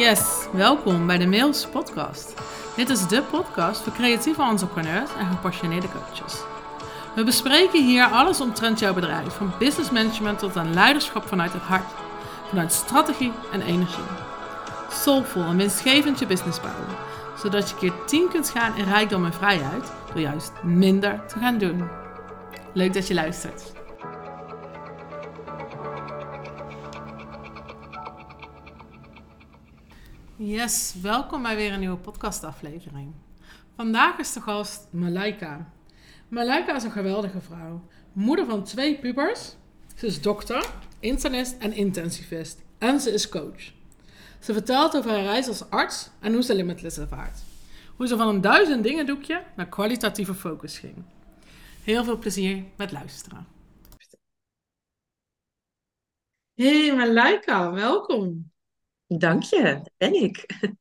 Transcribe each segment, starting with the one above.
Yes, welkom bij de Mails Podcast. Dit is de podcast voor creatieve entrepreneurs en gepassioneerde coaches. We bespreken hier alles omtrent jouw bedrijf, van business management tot aan leiderschap vanuit het hart, vanuit strategie en energie. Soulful en winstgevend je business bouwen, zodat je keer 10 kunt gaan in rijkdom en vrijheid door juist minder te gaan doen. Leuk dat je luistert. Yes, welkom bij weer een nieuwe podcastaflevering. Vandaag is de gast Malaika. Malaika is een geweldige vrouw. Moeder van twee pubers. Ze is dokter, internist en intensivist. En ze is coach. Ze vertelt over haar reis als arts en hoe ze limitless ervaart. Hoe ze van een duizend dingen doekje naar kwalitatieve focus ging. Heel veel plezier met luisteren. Hey Malaika, welkom. Dank je, daar ben ik.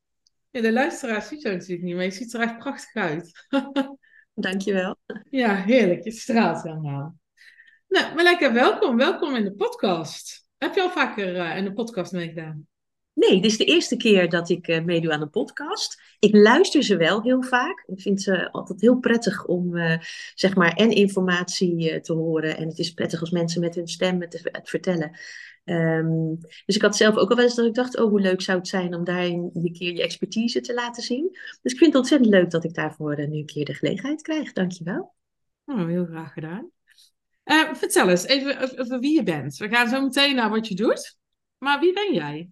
Ja, de luisteraar ziet jou natuurlijk niet, maar je ziet er echt prachtig uit. Dank je wel. Ja, heerlijk. Je straalt helemaal. Nou, maar lekker welkom. Welkom in de podcast. Heb je al vaker uh, in de podcast meegedaan? Nee, dit is de eerste keer dat ik uh, meedoe aan een podcast. Ik luister ze wel heel vaak. Ik vind ze altijd heel prettig om, uh, zeg maar, en informatie te horen. En het is prettig als mensen met hun stem het, het vertellen. Um, dus ik had zelf ook al wel eens dat ik dacht, oh hoe leuk zou het zijn om daarin een keer je expertise te laten zien. Dus ik vind het ontzettend leuk dat ik daarvoor uh, nu een keer de gelegenheid krijg. Dankjewel. Oh, heel graag gedaan. Uh, vertel eens even over wie je bent. We gaan zo meteen naar wat je doet. Maar wie ben jij?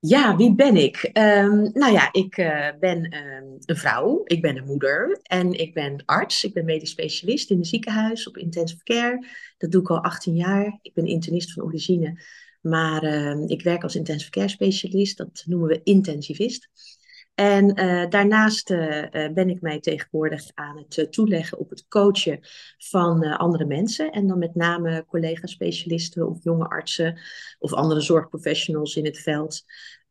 Ja, wie ben ik? Um, nou ja, ik uh, ben um, een vrouw, ik ben een moeder en ik ben arts. Ik ben medisch specialist in een ziekenhuis op intensive care. Dat doe ik al 18 jaar. Ik ben internist van origine, maar uh, ik werk als intensive care specialist. Dat noemen we intensivist. En uh, daarnaast uh, ben ik mij tegenwoordig aan het toeleggen op het coachen van andere mensen. En dan met name collega-specialisten of jonge artsen of andere zorgprofessionals in het veld.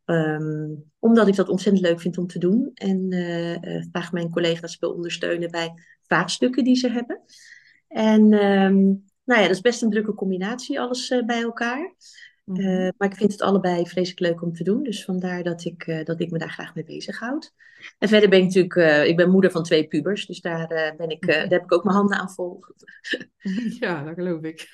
Um, omdat ik dat ontzettend leuk vind om te doen. En graag mijn collega's wil ondersteunen bij vraagstukken die ze hebben. En um, nou ja, dat is best een drukke combinatie, alles bij elkaar. Uh, maar ik vind het allebei vreselijk leuk om te doen. Dus vandaar dat ik, uh, dat ik me daar graag mee bezighoud. En verder ben ik natuurlijk, uh, ik ben moeder van twee pubers. Dus daar, ben ik, daar heb ik ook mijn handen aan vol. ja, dat geloof ik.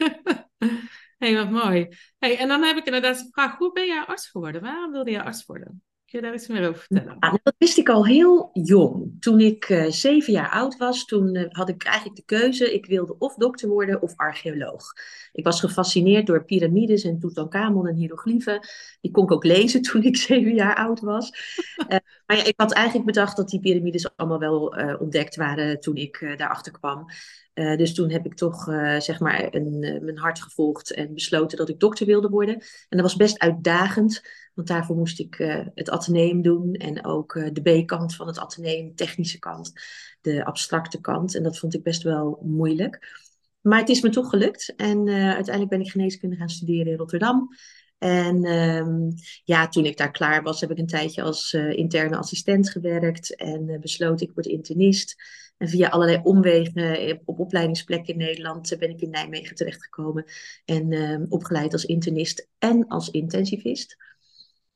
hey, wat mooi. Hey, en dan heb ik inderdaad de vraag, hoe ben jij arts geworden? Waarom wilde je arts worden? Je daar iets meer over vertellen? Ja, dat wist ik al heel jong. Toen ik uh, zeven jaar oud was, toen uh, had ik eigenlijk de keuze. Ik wilde of dokter worden of archeoloog. Ik was gefascineerd door piramides en Tutankhamon en hieroglyphen. Die kon ik ook lezen toen ik zeven jaar oud was. Uh, maar ja, ik had eigenlijk bedacht dat die piramides allemaal wel ontdekt waren toen ik daarachter kwam. dus toen heb ik toch zeg maar een, mijn hart gevolgd en besloten dat ik dokter wilde worden. En dat was best uitdagend. Want daarvoor moest ik uh, het ateneum doen en ook uh, de B-kant van het ateneum, technische kant, de abstracte kant. En dat vond ik best wel moeilijk. Maar het is me toch gelukt. En uh, uiteindelijk ben ik geneeskunde gaan studeren in Rotterdam. En um, ja, toen ik daar klaar was, heb ik een tijdje als interne assistent gewerkt. En besloot ik word internist. En via allerlei omwegen op opleidingsplekken in Nederland ben ik in Nijmegen terechtgekomen. En ehm, opgeleid als internist en als intensivist.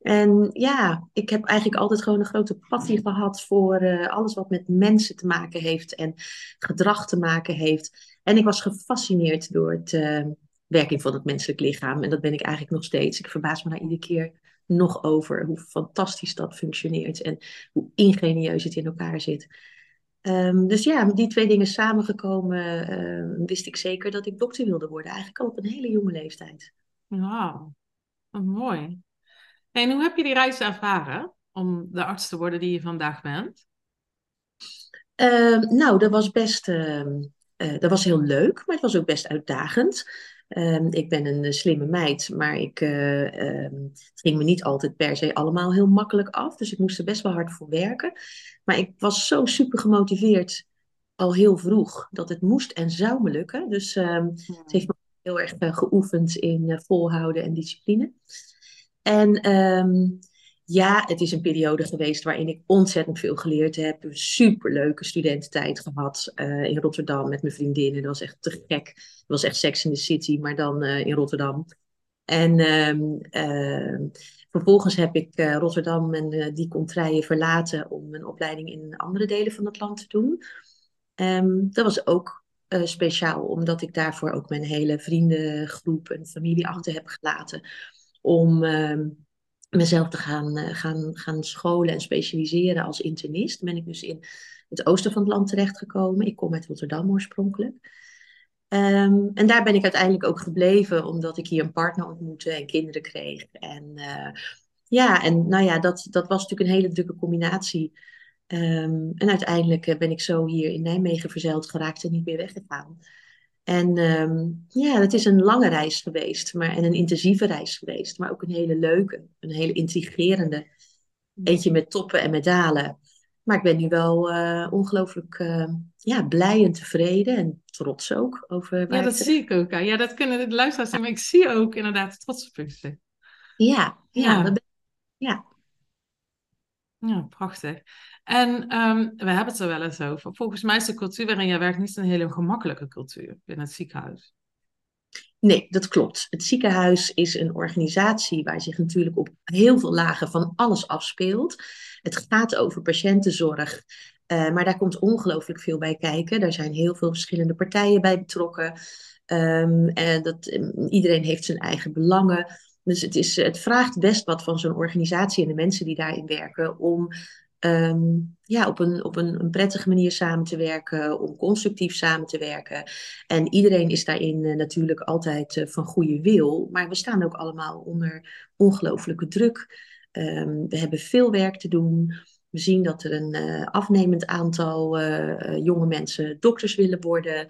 En ja, ik heb eigenlijk altijd gewoon een grote passie gehad voor uh, alles wat met mensen te maken heeft en gedrag te maken heeft. En ik was gefascineerd door het uh, werking van het menselijk lichaam. En dat ben ik eigenlijk nog steeds. Ik verbaas me daar iedere keer nog over hoe fantastisch dat functioneert en hoe ingenieus het in elkaar zit. Um, dus ja, met die twee dingen samengekomen uh, wist ik zeker dat ik dokter wilde worden. Eigenlijk al op een hele jonge leeftijd. Wauw, wat En hoe heb je die reis ervaren om de arts te worden die je vandaag bent? Uh, nou, dat was best, uh, uh, dat was heel leuk, maar het was ook best uitdagend. Ehm, ik ben een slimme meid, maar ik, eh, ehm, het ging me niet altijd per se allemaal heel makkelijk af. Dus ik moest er best wel hard voor werken. Maar ik was zo super gemotiveerd al heel vroeg dat het moest en zou me lukken. Dus het heeft me heel erg eh, geoefend in eh, volhouden en discipline. En um, ja, het is een periode geweest waarin ik ontzettend veel geleerd heb. Een superleuke studententijd gehad uh, in Rotterdam met mijn vriendinnen. Dat was echt te gek. Het was echt Sex in the City, maar dan uh, in Rotterdam. En um, uh, Vervolgens heb ik Rotterdam en die contraien verlaten om een opleiding in andere delen van het land te doen. Ehm, dat was ook speciaal, omdat ik daarvoor ook mijn hele vriendengroep en familie achter heb gelaten. Om ehm, mezelf te gaan, gaan, gaan scholen en specialiseren als internist. ben ik dus in het oosten van het land terechtgekomen. Ik kom uit Rotterdam oorspronkelijk. Ehm, en daar ben ik uiteindelijk ook gebleven, omdat ik hier een partner ontmoette en kinderen kreeg. En uh, ja, en nou ja, dat, dat was natuurlijk een hele drukke combinatie. Um, en uiteindelijk eh, ben ik zo hier in Nijmegen verzeild geraakt en niet meer weggegaan. En um, ja, het is een lange reis geweest, maar, en een intensieve reis geweest, maar ook een hele leuke, een hele intrigerende. Eentje met toppen en met dalen. Maar ik ben nu wel uh, ongelooflijk uh, ja, blij en tevreden en trots ook over. Ja, dat zie ik ook. Ja, dat kunnen de luisteraars zien, maar ik zie ook inderdaad trots op je. Ja, ja, ja. ja. Ja, prachtig. En um, we hebben het er wel eens over. Volgens mij is de cultuur waarin jij werkt niet een hele gemakkelijke cultuur binnen het ziekenhuis. Nee, dat klopt. Het ziekenhuis is een organisatie waar zich natuurlijk op heel veel lagen van alles afspeelt. Het gaat over patiëntenzorg, uh, maar daar komt ongelooflijk veel bij kijken. Daar zijn heel veel verschillende partijen bij betrokken. Um, en dat, um, iedereen heeft zijn eigen belangen. Dus het, is, het vraagt best wat van zo'n organisatie en de mensen die daarin werken om um, ja, op, een, op een, prettige manier samen te werken, om constructief samen te werken. En iedereen is daarin uh, natuurlijk altijd uh, van goede wil, maar we staan ook allemaal onder ongelooflijke druk. Um, we hebben veel werk te doen. We zien dat er een uh, afnemend aantal jonge mensen dokters willen worden.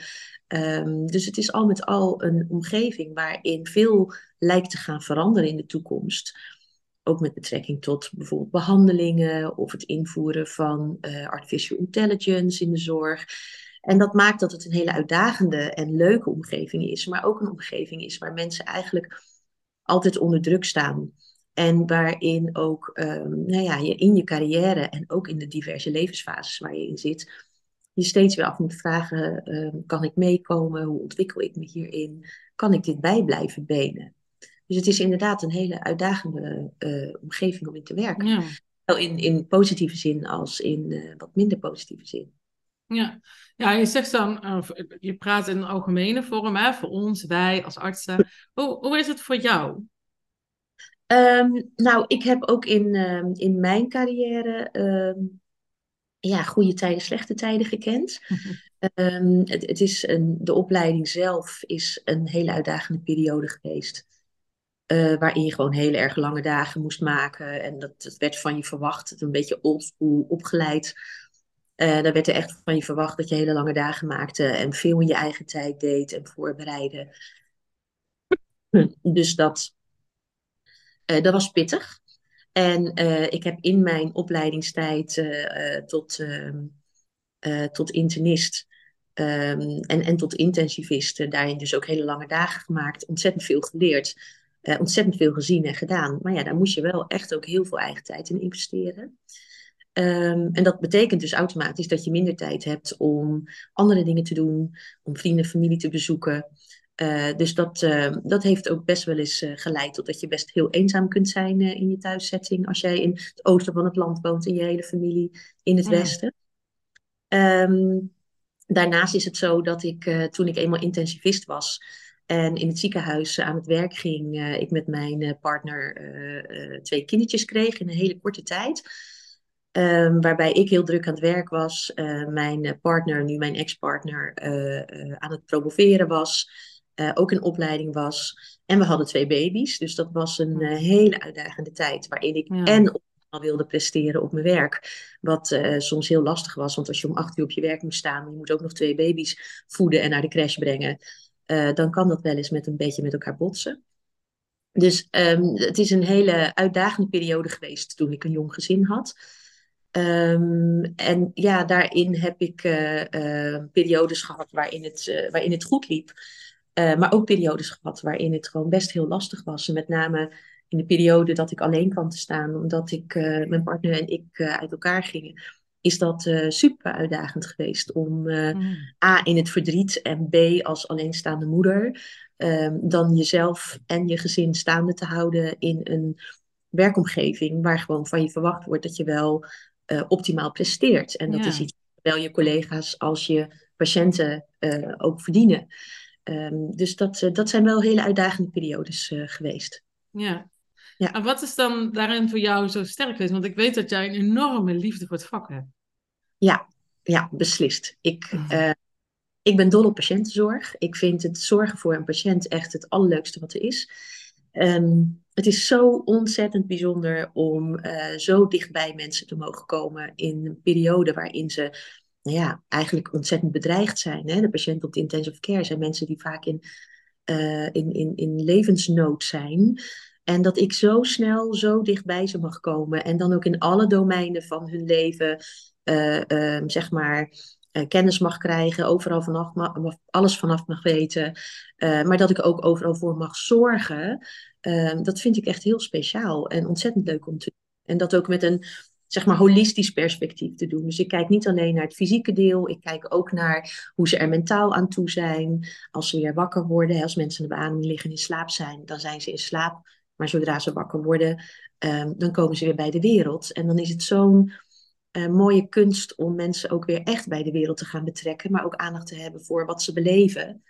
Um, dus het is al met al een omgeving waarin veel lijkt te gaan veranderen in de toekomst. Ook met betrekking tot bijvoorbeeld behandelingen of het invoeren van artificial intelligence in de zorg. En dat maakt dat het een hele uitdagende en leuke omgeving is, maar ook een omgeving is waar mensen eigenlijk altijd onder druk staan. En waarin ook um, nou ja, je in je carrière en ook in de diverse levensfases waar je in zit, je steeds weer af moet vragen: um, kan ik meekomen? Hoe ontwikkel ik me hierin? Kan ik dit bijblijven benen? Dus het is inderdaad een hele uitdagende uh, omgeving om in te werken. Ja. Zowel in, in positieve zin als in uh, wat minder positieve zin. Ja. ja, je zegt dan, uh, je praat in een algemene vorm, hè, voor ons, wij als artsen. Hoe, hoe is het voor jou? Um, nou, ik heb ook in, uh, in mijn carrière um, ja, goede tijden, slechte tijden gekend. um, het, het, is een, de opleiding zelf is een hele uitdagende periode geweest. Uh, waarin je gewoon hele erg lange dagen moest maken. En dat, dat werd van je verwacht. Een beetje oldschool opgeleid. Uh, daar werd er echt van je verwacht dat je hele lange dagen maakte. En veel in je eigen tijd deed en voorbereidde. Dus dat, uh, dat was pittig. En ik heb in mijn opleidingstijd tot, ehm, tot internist um, en, en tot intensivist daarin dus ook hele lange dagen gemaakt. Ontzettend veel geleerd ontzettend veel gezien en gedaan. Maar ja, daar moest je wel echt ook heel veel eigen tijd in investeren. Um, en dat betekent dus automatisch dat je minder tijd hebt om andere dingen te doen, om vrienden en familie te bezoeken. Uh, dus dat, uh, dat heeft ook best wel eens uh, geleid tot dat je best heel eenzaam kunt zijn in je thuissetting. Als jij in het oosten van het land woont en je hele familie in het westen. Um, daarnaast is het zo dat ik toen ik eenmaal intensivist was, en in het ziekenhuis aan het werk ging, ik met mijn partner twee kindertjes kreeg in een hele korte tijd. Um, waarbij ik heel druk aan het werk was. mijn partner, nu mijn ex-partner, aan het promoveren was. Ook in opleiding was. En we hadden twee baby's. Dus dat was een hele uitdagende tijd. Waarin ik ja. en wilde presteren op mijn werk. Wat soms heel lastig was. Want als je om acht uur op je werk moet staan. Je moet ook nog twee baby's voeden en naar de crash brengen dan kan dat wel eens met een beetje met elkaar botsen. Dus um, het is een hele uitdagende periode geweest toen ik een jong gezin had. Um, en ja, daarin heb ik uh, uh, periodes gehad waarin het, waarin het goed liep. Maar ook periodes gehad waarin het gewoon best heel lastig was. En met name in de periode dat ik alleen kwam te staan, omdat ik, mijn partner en ik uit elkaar gingen is dat super uitdagend geweest om mm. A in het verdriet en B als alleenstaande moeder um, dan jezelf en je gezin staande te houden in een werkomgeving waar gewoon van je verwacht wordt dat je wel optimaal presteert. En dat is iets wel je collega's als je patiënten ook verdienen. Um, dus dat, uh, dat zijn wel hele uitdagende periodes geweest. Ja. ja. En wat is dan daarin voor jou zo sterk geweest? Want ik weet dat jij een enorme liefde voor het vak hebt. Ja, ja beslist. Ik, uh, ik ben dol op patiëntenzorg. Ik vind het zorgen voor een patiënt echt het allerleukste wat er is. Um, het is zo ontzettend bijzonder om uh, zo dichtbij mensen te mogen komen in een periode waarin ze ja, eigenlijk ontzettend bedreigd zijn. Hè? De patiënten op de intensive care zijn mensen die vaak in, uh, in, in, in levensnood zijn. En dat ik zo snel, zo dichtbij ze mag komen. En dan ook in alle domeinen van hun leven, uh, uh, zeg maar, uh, kennis mag krijgen. Overal vanaf, alles vanaf mag weten. maar dat ik ook overal voor mag zorgen. dat vind ik echt heel speciaal en ontzettend leuk om te doen. En dat ook met een zeg maar holistisch perspectief te doen. Dus ik kijk niet alleen naar het fysieke deel, ik kijk ook naar hoe ze er mentaal aan toe zijn. Als ze weer wakker worden, als mensen in de beademing liggen in slaap zijn, dan zijn ze in slaap. Maar zodra ze wakker worden, um, dan komen ze weer bij de wereld. En dan is het zo'n uh, mooie kunst om mensen ook weer echt bij de wereld te gaan betrekken, maar ook aandacht te hebben voor wat ze beleven.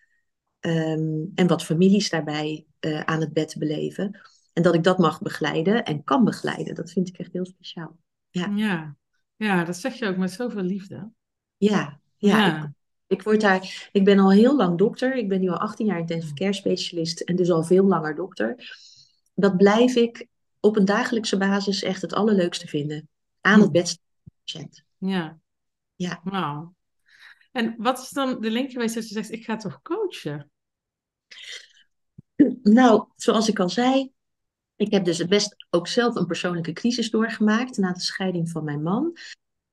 Um, en wat families daarbij uh, aan het bed beleven. En dat ik dat mag begeleiden en kan begeleiden, dat vind ik echt heel speciaal. Ja, ja. ja dat zeg je ook met zoveel liefde. Ja, ja. ja. Ik, ik, word daar, ik ben al heel lang dokter. Ik ben nu al 18 jaar intensive care specialist en dus al veel langer dokter dat blijf ik op een dagelijkse basis echt het allerleukste vinden. Aan het bed patiënt. Ja. Ja. Nou. En wat is dan de link geweest dat je zegt, ik ga toch coachen? Nou, zoals ik al zei, ik heb dus best ook zelf een persoonlijke crisis doorgemaakt na de scheiding van mijn man.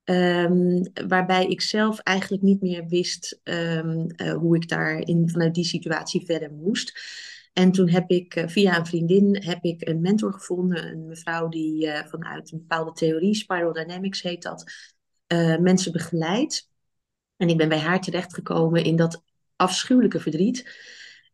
Um, waarbij ik zelf eigenlijk niet meer wist um, uh, hoe ik daar in, vanuit die situatie verder moest. En toen heb ik eh, via een vriendin heb ik een mentor gevonden, een mevrouw die uh, vanuit een bepaalde theorie, Spiral Dynamics heet dat, mensen begeleidt. En ik ben bij haar terechtgekomen in dat afschuwelijke verdriet.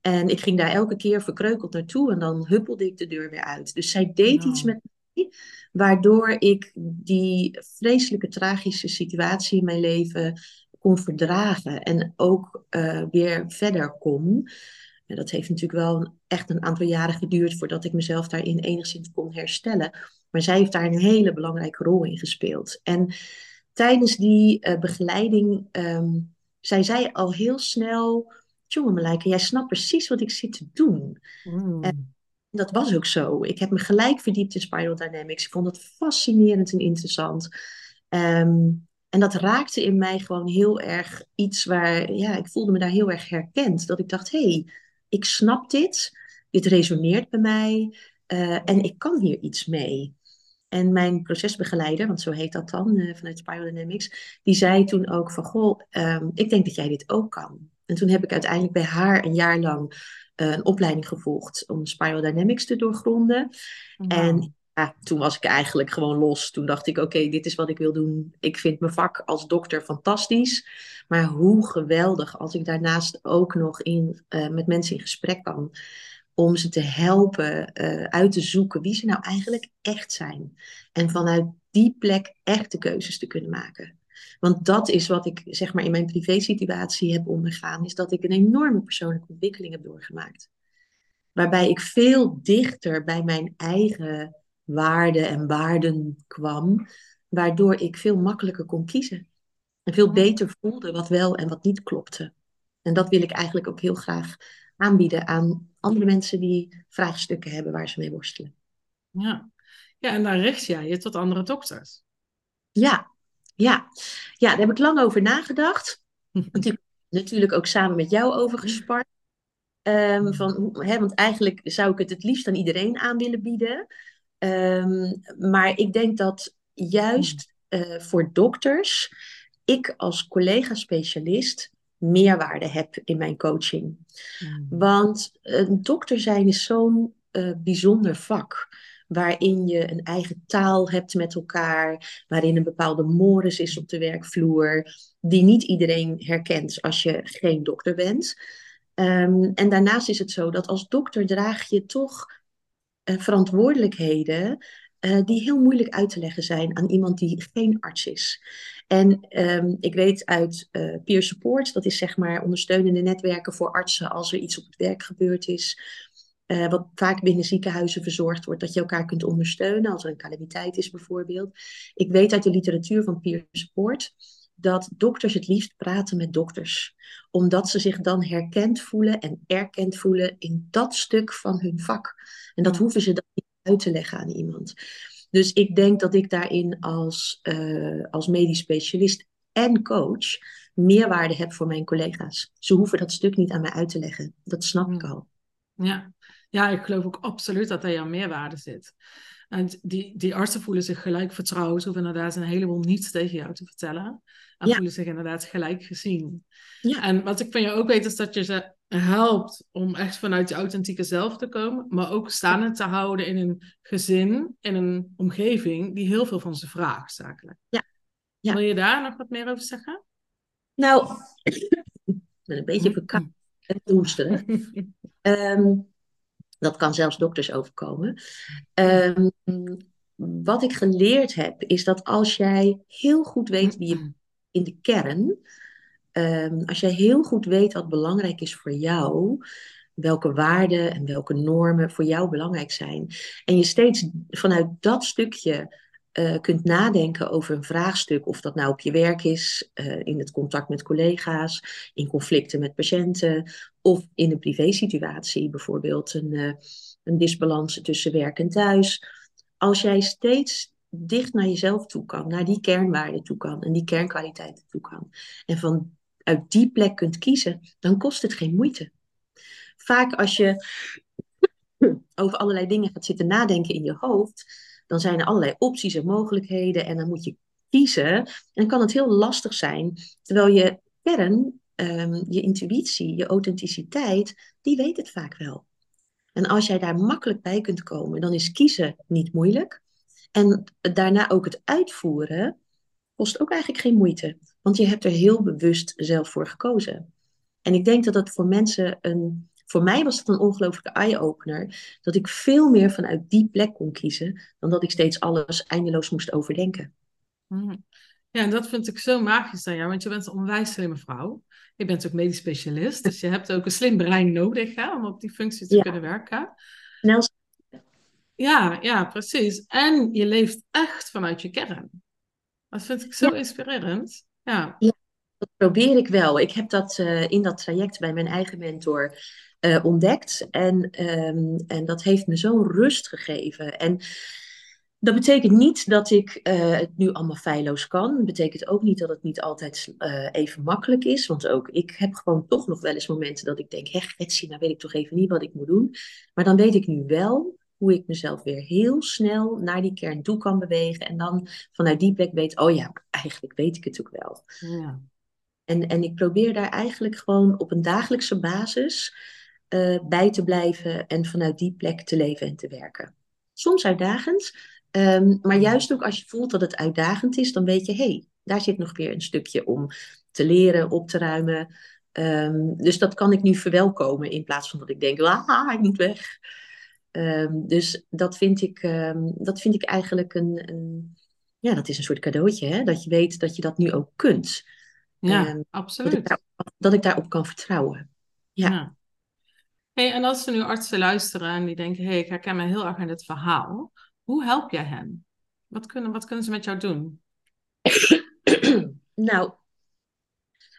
En ik ging daar elke keer verkreukeld naartoe en dan huppelde ik de deur weer uit. Dus zij deed iets met mij, waardoor ik die vreselijke tragische situatie in mijn leven kon verdragen en ook weer verder kon dat heeft natuurlijk wel echt een aantal jaren geduurd voordat ik mezelf daarin enigszins kon herstellen. Maar zij heeft daar een hele belangrijke rol in gespeeld. En tijdens die uh, begeleiding um, zei zij al heel snel: Jongen, Malijke, jij snapt precies wat ik zit te doen. Mm. En dat was ook zo. Ik heb me gelijk verdiept in Spiral Dynamics. Ik vond het fascinerend en interessant. Um, en dat raakte in mij gewoon heel erg iets waar, ja, ik voelde me daar heel erg herkend. Dat ik dacht, hé, hey, ik snap dit, dit resoneert bij mij uh, en ik kan hier iets mee. En mijn procesbegeleider, want zo heet dat dan uh, vanuit Spiral Dynamics, die zei toen ook van, goh, um, ik denk dat jij dit ook kan. En toen heb ik uiteindelijk bij haar een jaar lang uh, een opleiding gevolgd om Spiral Dynamics te doorgronden. Wow. En ja, toen was ik eigenlijk gewoon los. Toen dacht ik, oké, dit is wat ik wil doen. Ik vind mijn vak als dokter fantastisch. Maar hoe geweldig als ik daarnaast ook nog in, uh, met mensen in gesprek kan. Om ze te helpen uh, uit te zoeken wie ze nou eigenlijk echt zijn. En vanuit die plek echte keuzes te kunnen maken. Want dat is wat ik zeg maar in mijn privésituatie heb ondergaan. Is dat ik een enorme persoonlijke ontwikkeling heb doorgemaakt. Waarbij ik veel dichter bij mijn eigen waarden en waarden kwam, waardoor ik veel makkelijker kon kiezen. En veel beter voelde wat wel en wat niet klopte. En dat wil ik eigenlijk ook heel graag aanbieden aan andere mensen die vraagstukken hebben waar ze mee worstelen. Ja, ja en dan richt jij je tot andere dokters. Ja, ja. ja daar heb ik lang over nagedacht. natuurlijk, natuurlijk ook samen met jou over gespart. Um, van, hè, want eigenlijk zou ik het het liefst aan iedereen aan willen bieden. Um, maar ik denk dat juist uh, voor dokters ik als collega-specialist meerwaarde heb in mijn coaching. Mm. Want een dokter zijn is zo'n uh, bijzonder vak. Waarin je een eigen taal hebt met elkaar, waarin een bepaalde modus is op de werkvloer, die niet iedereen herkent als je geen dokter bent. Um, en daarnaast is het zo dat als dokter draag je toch verantwoordelijkheden die heel moeilijk uit te leggen zijn aan iemand die geen arts is. En ehm, ik weet uit peer support, dat is zeg maar ondersteunende netwerken voor artsen als er iets op het werk gebeurd is. Wat vaak binnen ziekenhuizen verzorgd wordt, dat je elkaar kunt ondersteunen als er een calamiteit is bijvoorbeeld. Ik weet uit de literatuur van peer support dat dokters het liefst praten met dokters. Omdat ze zich dan herkend voelen en erkend voelen in dat stuk van hun vak. En dat hoeven ze dan niet uit te leggen aan iemand. Dus ik denk dat ik daarin als, uh, als medisch specialist en coach meerwaarde heb voor mijn collega's. Ze hoeven dat stuk niet aan mij uit te leggen. Dat snap ik al. Ja. Ja, ik geloof ook absoluut dat er jouw meerwaarde zit. En die, die artsen voelen zich gelijk vertrouwd. Hoeven inderdaad een heleboel niets tegen jou te vertellen. En voelen zich inderdaad gelijk gezien. Ja. En wat ik van jou ook weet, is dat je ze helpt om echt vanuit je authentieke zelf te komen. Maar ook staande te houden in een gezin, in een omgeving die heel veel van ze vraagt, zakelijk. Ja. ja. Wil je daar nog wat meer over zeggen? Nou, ik ben een beetje verkoud en hoesten. um, dat kan zelfs dokters overkomen. Um, wat ik geleerd heb, is dat als jij heel goed weet wie je in de kern, um, als jij heel goed weet wat belangrijk is voor jou, welke waarden en welke normen voor jou belangrijk zijn, en je steeds vanuit dat stukje uh, kunt nadenken over een vraagstuk, of dat nou op je werk is, uh, in het contact met collega's, in conflicten met patiënten, of in een privésituatie, bijvoorbeeld een, uh, een disbalans tussen werk en thuis. Als jij steeds dicht naar jezelf toe kan, naar die kernwaarden toe kan en die kernkwaliteiten toe kan, en van uit die plek kunt kiezen, dan kost het geen moeite. Vaak als je over allerlei dingen gaat zitten nadenken in je hoofd, dan zijn er allerlei opties en mogelijkheden en dan moet je kiezen. En dan kan het heel lastig zijn, terwijl je kern, um, je intuïtie, je authenticiteit, die weet het vaak wel. En als jij daar makkelijk bij kunt komen, dan is kiezen niet moeilijk. En daarna ook het uitvoeren kost ook eigenlijk geen moeite, want je hebt er heel bewust zelf voor gekozen. En ik denk dat dat voor mensen een voor mij was het een ongelooflijke eye-opener. Dat ik veel meer vanuit die plek kon kiezen. Dan dat ik steeds alles eindeloos moest overdenken. Mm. Ja, en dat vind ik zo magisch aan jou. Want je bent een onwijs slimme vrouw. Je bent ook medisch specialist. Dus je hebt ook een slim brein nodig hè, om op die functie te kunnen werken. Nels. Ja, ja, precies. En je leeft echt vanuit je kern. Dat vind ik zo inspirerend. Ja. ja. dat probeer ik wel. Ik heb dat uh, in dat traject bij mijn eigen mentor uh, ontdekt. En, um, en dat heeft me zo'n rust gegeven. En dat betekent niet dat ik uh, het nu allemaal feilloos kan. Dat betekent ook niet dat het niet altijd uh, even makkelijk is. Want ook ik heb gewoon toch nog wel eens momenten dat ik denk: hé, Gretsie, nou weet ik toch even niet wat ik moet doen. Maar dan weet ik nu wel hoe ik mezelf weer heel snel naar die kern toe kan bewegen. En dan vanuit die plek weet: oh ja, eigenlijk weet ik het ook wel. Ja. En, en ik probeer daar eigenlijk gewoon op een dagelijkse basis uh, bij te blijven en vanuit die plek te leven en te werken. Soms uitdagend, um, maar juist ook als je voelt dat het uitdagend is, dan weet je, hé, hey, daar zit nog weer een stukje om te leren, op te ruimen. Um, dus dat kan ik nu verwelkomen in plaats van dat ik denk, ah, ik moet weg. Um, dus dat vind ik, dat vind ik eigenlijk een, een, ja, dat is een soort cadeautje, hè? dat je weet dat je dat nu ook kunt. Ja, absoluut. Dat ik, daar, dat ik daarop kan vertrouwen. ja. ja. Hey, en als er nu artsen luisteren en die denken, hé, hey, ik herken me heel erg aan dit verhaal. Hoe help jij hen? Wat kunnen, wat kunnen ze met jou doen? nou,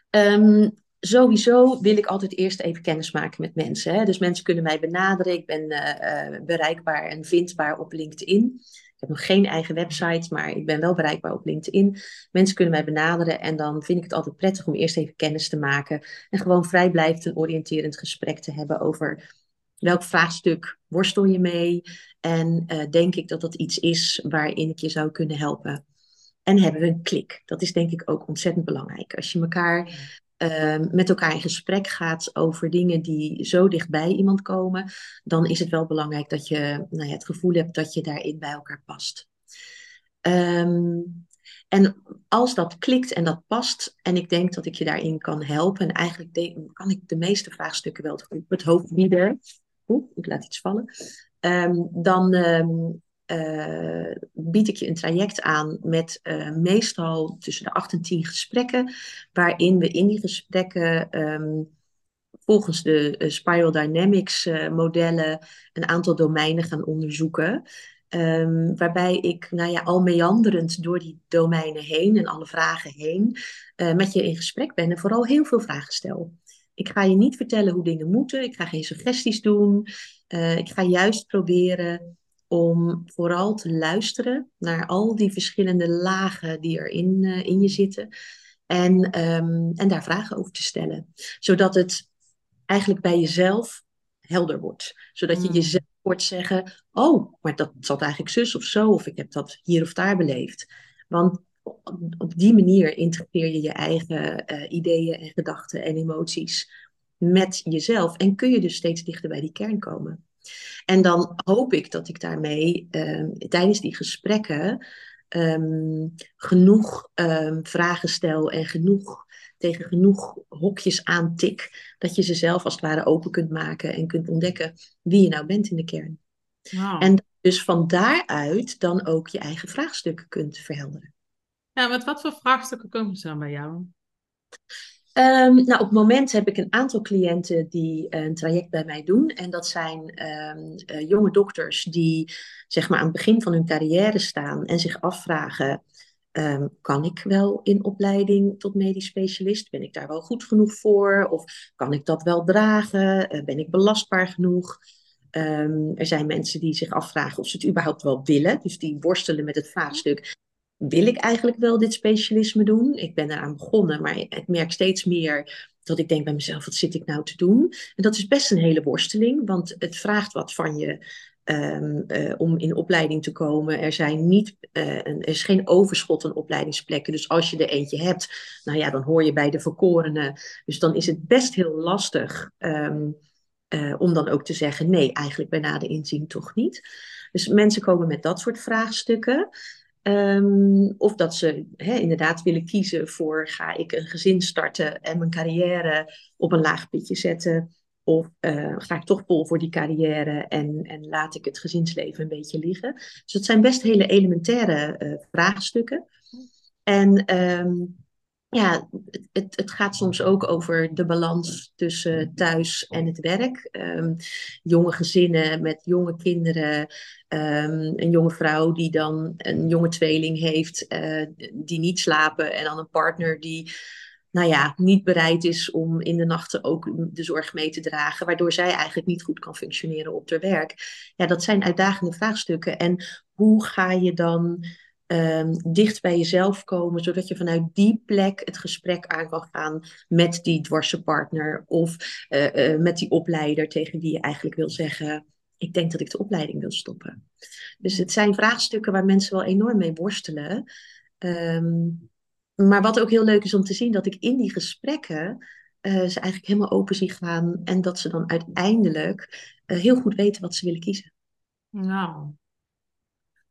um, sowieso wil ik altijd eerst even kennis maken met mensen. Hè? Dus mensen kunnen mij benaderen. Ik ben uh, uh, bereikbaar en vindbaar op LinkedIn. Ik heb nog geen eigen website, maar ik ben wel bereikbaar op LinkedIn. Mensen kunnen mij benaderen en dan vind ik het altijd prettig om eerst even kennis te maken. En gewoon vrijblijvend een oriënterend gesprek te hebben over welk vraagstuk worstel je mee. En uh, denk ik dat dat iets is waarin ik je zou kunnen helpen. En hebben we een klik. Dat is denk ik ook ontzettend belangrijk. Als je elkaar Ehm, met elkaar in gesprek gaat over dingen die zo dichtbij iemand komen, dan is het wel belangrijk dat je nou ja, het gevoel hebt dat je daarin bij elkaar past. Ehm, en als dat klikt en dat past, en ik denk dat ik je daarin kan helpen, en eigenlijk kan ik de meeste vraagstukken wel het hoofd bieden. Ik laat iets vallen. ehm, dan ehm, eh, bied ik je een traject aan met uh, meestal tussen de 8 en 10 gesprekken, waarin we in die gesprekken ehm, volgens de uh, Spiral Dynamics modellen een aantal domeinen gaan onderzoeken. Waarbij ik nou ja, al meanderend door die domeinen heen en alle vragen heen met je in gesprek ben en vooral heel veel vragen stel. Ik ga je niet vertellen hoe dingen moeten, ik ga geen suggesties doen. ik ga juist proberen om vooral te luisteren naar al die verschillende lagen die er in, uh, in je zitten. En, um, en daar vragen over te stellen. Zodat het eigenlijk bij jezelf helder wordt. Zodat je hmm. jezelf wordt zeggen: Oh, maar dat zat eigenlijk zus of zo, of ik heb dat hier of daar beleefd. Want op die manier integreer je je eigen uh, ideeën en gedachten en emoties met jezelf. En kun je dus steeds dichter bij die kern komen. En dan hoop ik dat ik daarmee ehm, tijdens die gesprekken ehm, genoeg um, vragen stel en genoeg tegen genoeg hokjes aantik, dat je ze zelf als het ware open kunt maken en kunt ontdekken wie je nou bent in de kern. Wow. En dus van daaruit dan ook je eigen vraagstukken kunt verhelderen. Ja, met wat voor vraagstukken komen ze dan bij jou? Um, nou, op het moment heb ik een aantal cliënten die een traject bij mij doen. En dat zijn um, uh, jonge dokters die zeg maar aan het begin van hun carrière staan en zich afvragen: um, kan ik wel in opleiding tot medisch specialist? Ben ik daar wel goed genoeg voor? Of kan ik dat wel dragen? Uh, ben ik belastbaar genoeg? er zijn mensen die zich afvragen of ze het überhaupt wel willen. Dus die worstelen met het vraagstuk: wil ik eigenlijk wel dit specialisme doen? Ik ben eraan begonnen, maar ik merk steeds meer dat ik denk bij mezelf, wat zit ik nou te doen? En dat is best een hele worsteling, want het vraagt wat van je um, uh, om in opleiding te komen. Er, zijn niet, een, er is geen overschot aan opleidingsplekken. Dus als je er eentje hebt, nou ja, dan hoor je bij de verkorenen. Dus dan is het best heel lastig um, uh, om dan ook te zeggen, nee, eigenlijk bij nader inzien toch niet. Dus mensen komen met dat soort vraagstukken. Um, of dat ze inderdaad willen kiezen voor ga ik een gezin starten en mijn carrière op een laag pitje zetten. Of uh, ga ik toch vol voor die carrière en, en laat ik het gezinsleven een beetje liggen. Dus dat zijn best hele elementaire uh, vraagstukken. En um, ja, het, het, gaat soms ook over de balans tussen thuis en het werk. Um, jonge gezinnen met jonge kinderen, um, een jonge vrouw die dan een jonge tweeling heeft, uh, die niet slapen, en dan een partner die, nou ja, niet bereid is om in de nachten ook de zorg mee te dragen, waardoor zij eigenlijk niet goed kan functioneren op haar werk. Ja, dat zijn uitdagende vraagstukken. En hoe ga je dan um, dicht bij jezelf komen, zodat je vanuit die plek het gesprek aan kan gaan met die dwarse of uh, uh, met die opleider tegen wie je eigenlijk wil zeggen, ik denk dat ik de opleiding wil stoppen. Dus het zijn vraagstukken waar mensen wel enorm mee worstelen. Um, maar wat ook heel leuk is om te zien, dat ik in die gesprekken uh, ze eigenlijk helemaal open zie gaan en dat ze dan uiteindelijk heel goed weten wat ze willen kiezen. Nou,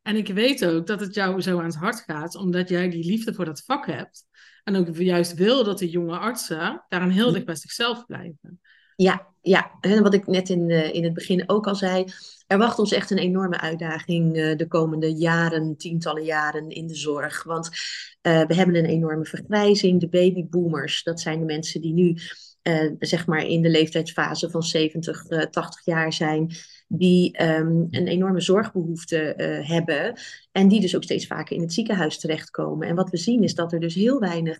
en ik weet ook dat het jou zo aan het hart gaat, omdat jij die liefde voor dat vak hebt. En ook juist wil dat de jonge artsen daar een heel dicht bij zichzelf blijven. Ja, ja. En wat ik net in, uh, in het begin ook al zei. Er wacht ons echt een enorme uitdaging uh, de komende jaren, tientallen jaren in de zorg. Want uh, we hebben een enorme vergrijzing. De babyboomers, dat zijn de mensen die nu uh, zeg maar in de leeftijdsfase van 70, 80 jaar zijn die um, een enorme zorgbehoefte uh, hebben en die dus ook steeds vaker in het ziekenhuis terechtkomen. En wat we zien is dat er dus heel weinig,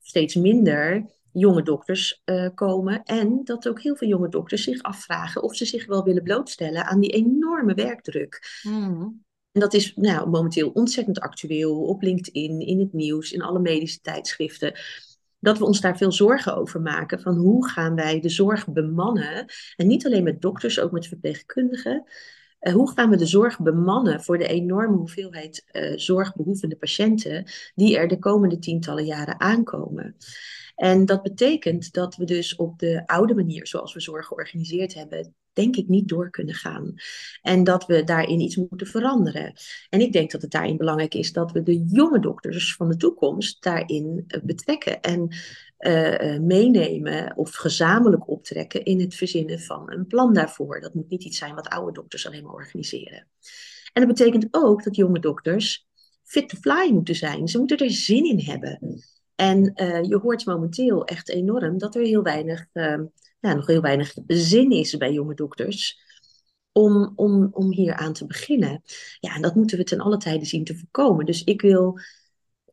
steeds minder jonge dokters uh, komen en dat ook heel veel jonge dokters zich afvragen of ze zich wel willen blootstellen aan die enorme werkdruk. Mm. En dat is nou, momenteel ontzettend actueel op LinkedIn, in het nieuws, in alle medische tijdschriften dat we ons daar veel zorgen over maken. Van hoe gaan wij de zorg bemannen? En niet alleen met dokters, ook met verpleegkundigen. Uh, hoe gaan we de zorg bemannen voor de enorme hoeveelheid uh, zorgbehoevende patiënten die er de komende tientallen jaren aankomen? En dat betekent dat we dus op de oude manier, zoals we zorg georganiseerd hebben, denk ik niet door kunnen gaan. En dat we daarin iets moeten veranderen. En ik denk dat het daarin belangrijk is dat we de jonge dokters van de toekomst daarin eh, betrekken. En meenemen of gezamenlijk optrekken in het verzinnen van een plan daarvoor. Dat moet niet iets zijn wat oude dokters alleen maar organiseren. En dat betekent ook dat jonge dokters fit to fly moeten zijn. Ze moeten er zin in hebben. En uh, je hoort momenteel echt enorm dat er heel weinig, uh, nou, nog heel weinig zin is bij jonge dokters om, om, om hier aan te beginnen. Ja, en dat moeten we ten alle tijde zien te voorkomen. Dus ik wil,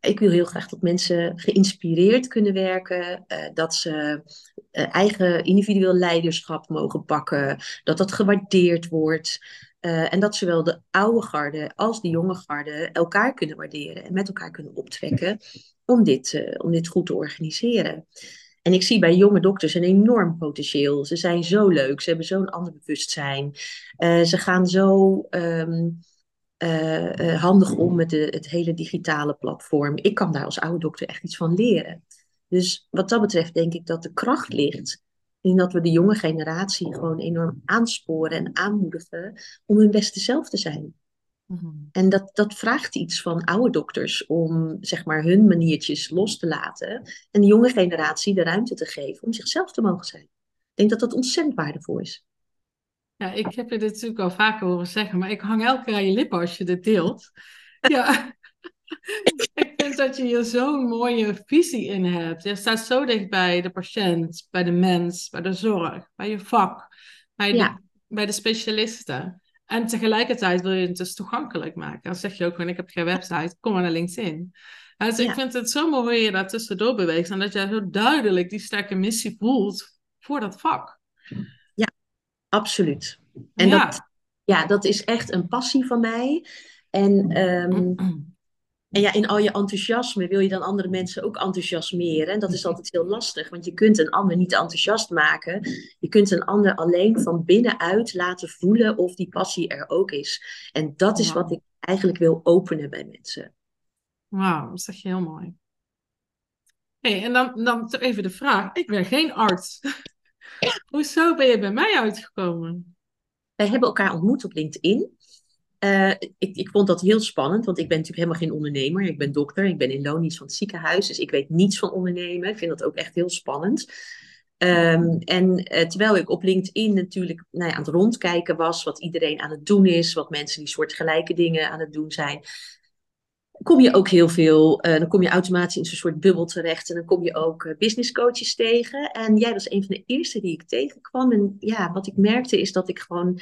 ik wil heel graag dat mensen geïnspireerd kunnen werken, uh, dat ze eigen individueel leiderschap mogen pakken, dat dat gewaardeerd wordt. Uh, en dat zowel de oude garde als de jonge garde elkaar kunnen waarderen en met elkaar kunnen optrekken om dit, om dit goed te organiseren. En ik zie bij jonge dokters een enorm potentieel. Ze zijn zo leuk, ze hebben zo'n ander bewustzijn. Ze gaan zo um, handig om met de, het hele digitale platform. Ik kan daar als oude dokter echt iets van leren. Dus wat dat betreft denk ik dat de kracht ligt in dat we de jonge generatie gewoon enorm aansporen en aanmoedigen om hun beste zelf te zijn. Mhm. En dat, dat vraagt iets van oude dokters om zeg maar hun maniertjes los te laten en de jonge generatie de ruimte te geven om zichzelf te mogen zijn. Ik denk dat dat ontzettend waardevol is. Ja, ik heb je dit natuurlijk al vaker horen zeggen, maar ik hang elke keer aan je lippen als je dit deelt. Ja, ik vind dat je hier zo'n mooie visie in hebt. Je staat zo dicht bij de patiënt, bij de mens, bij de zorg, bij je vak, bij de, bij de specialisten. En tegelijkertijd wil je het dus toegankelijk maken. Dan zeg je ook gewoon, ik heb geen website, kom maar naar LinkedIn. Dus ik vind het zo mooi hoe je daar tussendoor beweegt. En dat jij zo duidelijk die sterke missie voelt voor dat vak. Absoluut. En ja. Dat, ja, dat is echt een passie van mij. En um, En ja, in al je enthousiasme wil je dan andere mensen ook enthousiasmeren. En dat is altijd heel lastig, want je kunt een ander niet enthousiast maken. Je kunt een ander alleen van binnenuit laten voelen of die passie er ook is. En dat is wat ik eigenlijk wil openen bij mensen. Wauw, dat zeg je heel mooi. hey, en dan, dan even de vraag. Ik ben geen arts. Hoezo ben je bij mij uitgekomen? Wij hebben elkaar ontmoet op LinkedIn. Uh, ik, ik, vond dat heel spannend, want ik ben natuurlijk helemaal geen ondernemer. Ik ben dokter, ik ben in loondienst van het ziekenhuis, dus ik weet niets van ondernemen. Ik vind dat ook echt heel spannend. Um, en uh, terwijl ik op LinkedIn natuurlijk nou ja, aan het rondkijken was, wat iedereen aan het doen is, wat mensen die soortgelijke dingen aan het doen zijn, kom je ook heel veel, uh, dan kom je automatisch in zo'n soort bubbel terecht en dan kom je ook business coaches tegen. En jij was een van de eerste die ik tegenkwam. En ja, wat ik merkte is dat ik gewoon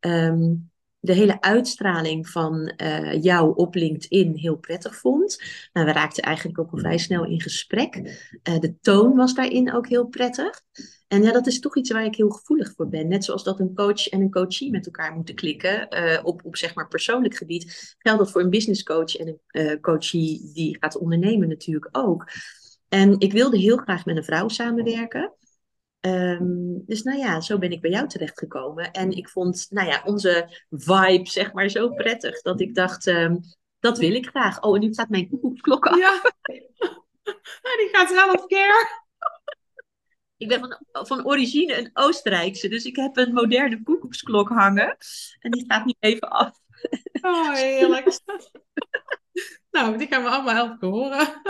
um, de hele uitstraling van uh, jou op LinkedIn heel prettig vond. Nou, we raakten eigenlijk ook al vrij snel in gesprek. Uh, de toon was daarin ook heel prettig. En ja, dat is toch iets waar ik heel gevoelig voor ben. Net zoals dat een coach en een coachie met elkaar moeten klikken uh, op, op zeg maar persoonlijk gebied. Geldt dat voor een business coach en een coachie die gaat ondernemen natuurlijk ook. En ik wilde heel graag met een vrouw samenwerken. Um, dus nou ja, zo ben ik bij jou terechtgekomen. En ik vond, nou ja, onze vibe, zeg maar, zo prettig dat ik dacht, um, dat wil ik graag. Oh, en nu gaat mijn koekoeksklok af. Ja, die gaat keer. Ik ben van, van origine een Oostenrijkse, dus ik heb een moderne koekoeksklok hangen. En die gaat nu even af. Oh, heerlijk. nou, die gaan we allemaal helpen horen.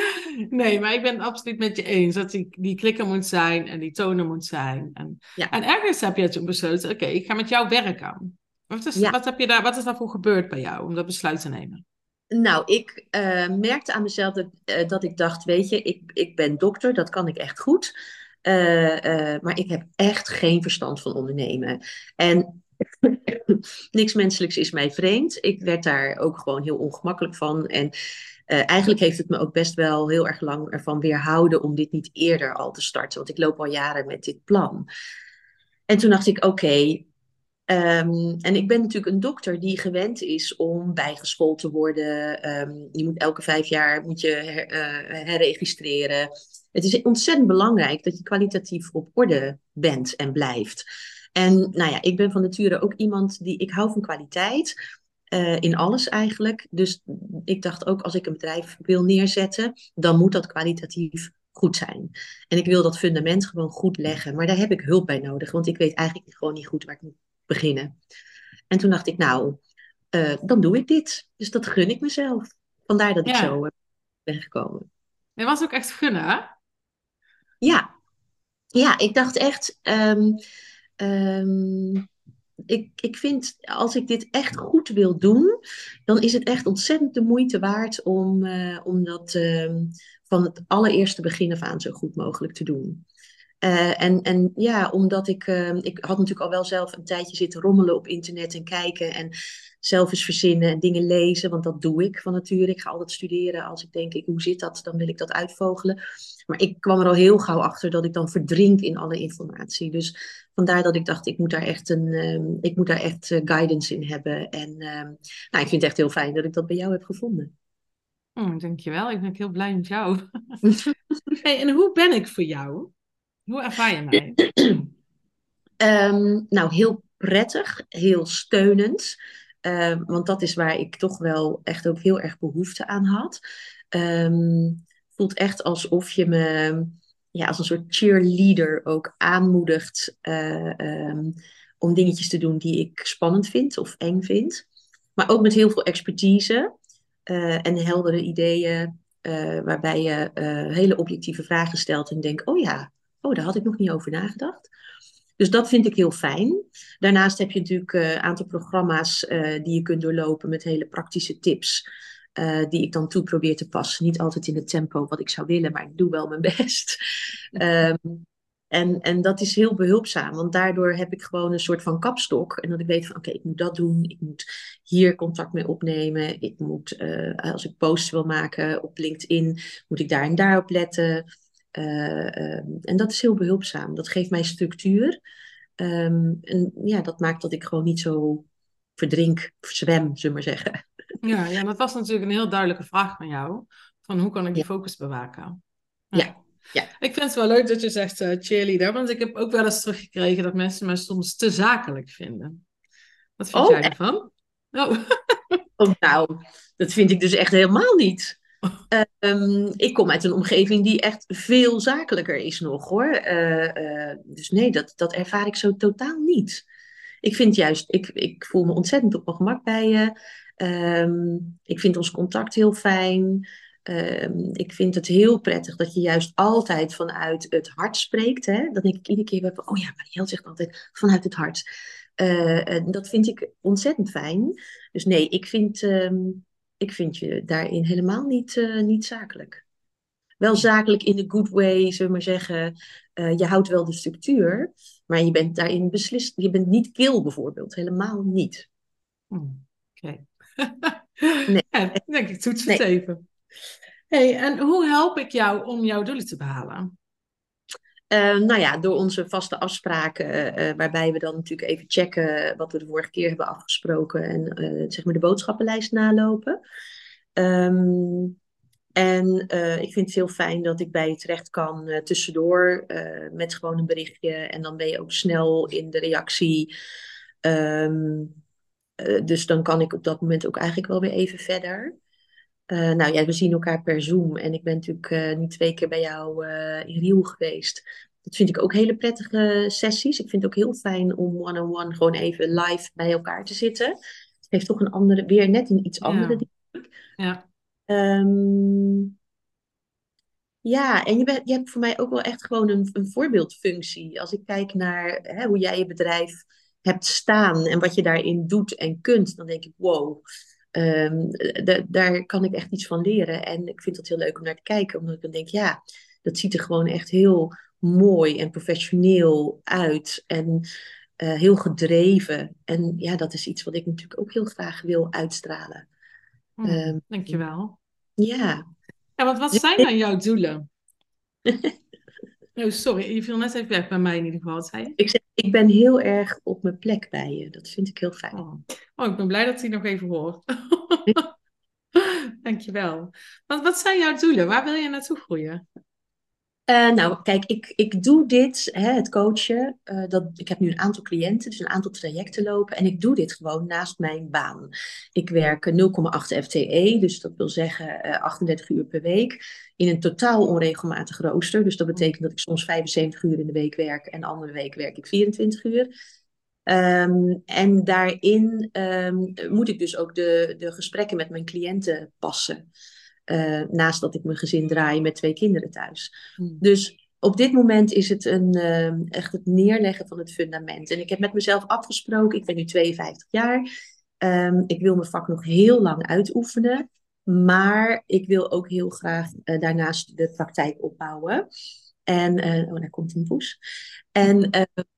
Nee, maar ik ben het absoluut met je eens. Dat die, die klikken moet zijn en die tonen moet zijn. En, ja. en ergens heb je toen besloten, oké, ik ga met jou werken. Wat is, wat, heb je daar, wat is daarvoor gebeurd bij jou om dat besluit te nemen? Nou, ik uh, merkte aan mezelf dat, uh, dat ik dacht, weet je, ik, ik ben dokter, dat kan ik echt goed. Uh, maar ik heb echt geen verstand van ondernemen. En niks menselijks is mij vreemd. Ik werd daar ook gewoon heel ongemakkelijk van. En uh, eigenlijk heeft het me ook best wel heel erg lang ervan weerhouden om dit niet eerder al te starten. Want ik loop al jaren met dit plan. En toen dacht ik, oké. Um, en ik ben natuurlijk een dokter die gewend is om bijgeschoold te worden. Um, je moet elke vijf jaar moet je uh, herregistreren. Het is ontzettend belangrijk dat je kwalitatief op orde bent en blijft. En nou ja, ik ben van nature ook iemand die, ik hou van kwaliteit. Uh, in alles eigenlijk. Dus ik dacht ook, als ik een bedrijf wil neerzetten, dan moet dat kwalitatief goed zijn. En ik wil dat fundament gewoon goed leggen. Maar daar heb ik hulp bij nodig, want ik weet eigenlijk gewoon niet goed waar ik moet beginnen. En toen dacht ik, nou, uh, dan doe ik dit. Dus dat gun ik mezelf. Vandaar dat ik zo uh, ben gekomen. Je was ook echt gunnen, hè? Ja, ja ik dacht echt. ehm, ehm, ik, ik vind als ik dit echt goed wil doen, dan is het echt ontzettend de moeite waard om, eh, om dat ehm, van het allereerste begin af aan zo goed mogelijk te doen. Eh, en, en ja, omdat ik, ehm, ik had natuurlijk al wel zelf een tijdje zitten rommelen op internet en kijken en zelf eens verzinnen en dingen lezen, want dat doe ik van nature. Ik ga altijd studeren als ik denk, ik, hoe zit dat, dan wil ik dat uitvogelen. Maar ik kwam er al heel gauw achter dat ik dan verdrink in alle informatie. Dus vandaar dat ik dacht, ik moet daar echt, een, ehm, ik moet daar echt eh, guidance in hebben. En ehm, nou, ik vind het echt heel fijn dat ik dat bij jou heb gevonden. Oh, dankjewel. Ik ben heel blij met jou. Hey, en hoe ben ik voor jou? Hoe ervaar je mij? Ehm, nou, heel prettig, heel steunend. Ehm, want dat is waar ik toch wel echt ook heel erg behoefte aan had. Ehm, voelt echt alsof je me ja, als een soort cheerleader ook aanmoedigt eh, om dingetjes te doen die ik spannend vind of eng vind. Maar ook met heel veel expertise eh, en heldere ideeën, eh, waarbij je hele objectieve vragen stelt en denkt, oh ja, oh, daar had ik nog niet over nagedacht. Dus dat vind ik heel fijn. Daarnaast heb je natuurlijk eh, een aantal programma's eh, die je kunt doorlopen met hele praktische tips. eh, die ik dan toe probeer te passen. Niet altijd in het tempo wat ik zou willen, maar ik doe wel mijn best. Ehm, en, en dat is heel behulpzaam, want daardoor heb ik gewoon een soort van kapstok. En dat ik weet van oké, ik moet dat doen. Ik moet hier contact mee opnemen. Ik moet, als ik posts wil maken op LinkedIn, moet ik daar en daar op letten. Eh, ehm, en dat is heel behulpzaam. Dat geeft mij structuur. Ehm, en ja, dat maakt dat ik gewoon niet zo verdrink, zwem, zullen we maar zeggen. Ja, ja, dat was natuurlijk een heel duidelijke vraag van jou. Van hoe kan ik die Ja. focus bewaken? Ja, ja. Ik vind het wel leuk dat je zegt eh, cheerleader, want ik heb ook wel eens teruggekregen dat mensen mij soms te zakelijk vinden. Wat vind Oh, jij ervan? Oh, Oh, nou, dat vind ik dus echt helemaal niet. Ehm, ik kom uit een omgeving die echt veel zakelijker is nog hoor. Eh, eh, dus nee, dat, dat ervaar ik zo totaal niet. Ik vind juist, ik, ik voel me ontzettend op mijn gemak bij je. Ehm, ik vind ons contact heel fijn. Ehm, ik vind het heel prettig dat je juist altijd vanuit het hart spreekt. Hè? Dan denk ik iedere keer, weer, oh ja, Marielle zegt altijd vanuit het hart. Eh, dat vind ik ontzettend fijn. Dus nee, ik vind, ik vind je daarin helemaal niet, eh, niet zakelijk. Wel zakelijk in de good way, zullen we maar zeggen. Eh, je houdt wel de structuur, maar je bent daarin beslist. Je bent niet kil bijvoorbeeld, helemaal niet. Hmm, oké. Nee. Ja, ik denk ik toets het Nee. even. Hey, en hoe help ik jou om jouw doelen te behalen? Eh, nou ja, door onze vaste afspraken, eh, waarbij we dan natuurlijk even checken wat we de vorige keer hebben afgesproken en eh, zeg maar de boodschappenlijst nalopen. Ehm, en eh, ik vind het heel fijn dat ik bij je terecht kan eh, tussendoor eh, met gewoon een berichtje en dan ben je ook snel in de reactie. Ehm, eh, dus dan kan ik op dat moment ook eigenlijk wel weer even verder. Eh, nou ja, we zien elkaar per Zoom. En ik ben natuurlijk eh, nu twee keer bij jou eh, in Riel geweest. Dat vind ik ook hele prettige sessies. Ik vind het ook heel fijn om one-on-one gewoon even live bij elkaar te zitten. Het heeft toch een andere, weer net een iets andere. Ja. Ja. Ehm, ja, en je, bent, je hebt voor mij ook wel echt gewoon een, een voorbeeldfunctie. Als ik kijk naar hè, hoe jij je bedrijf hebt staan en wat je daarin doet en kunt, dan denk ik, wow, ehm, da- daar kan ik echt iets van leren. En ik vind het heel leuk om naar te kijken, omdat ik dan denk, ja, dat ziet er gewoon echt heel mooi en professioneel uit en eh, heel gedreven. En ja, dat is iets wat ik natuurlijk ook heel graag wil uitstralen. Hmm, Ehm, dankjewel. ja. Ja, want wat zijn dan jouw doelen? Oh, sorry, je viel net even weg bij mij in ieder geval. Wat zei je? Ik zeg, ik ben heel erg op mijn plek bij je. Dat vind ik heel fijn. Oh. oh, ik ben blij dat hij nog even hoort. Dankjewel. Want wat zijn jouw doelen? Waar wil je naartoe groeien? Eh, nou, kijk, ik, ik doe dit, hè, het coachen. eh, dat, ik heb nu een aantal cliënten, dus een aantal trajecten lopen. En ik doe dit gewoon naast mijn baan. Ik werk eh, 0,8 FTE, dus dat wil zeggen eh, 38 uur per week. In een totaal onregelmatig rooster. Dus dat betekent dat ik soms 75 uur in de week werk en de andere week werk ik 24 uur. Ehm, en daarin ehm, moet ik dus ook de, de gesprekken met mijn cliënten passen. Eh, naast dat ik mijn gezin draai met twee kinderen thuis. Hmm. Dus op dit moment is het een, ehm, echt het neerleggen van het fundament. En ik heb met mezelf afgesproken, ik ben nu 52 jaar. Ehm, ik wil mijn vak nog heel lang uitoefenen. Maar ik wil ook heel graag eh, daarnaast de praktijk opbouwen. En, eh, oh, daar komt een poes. En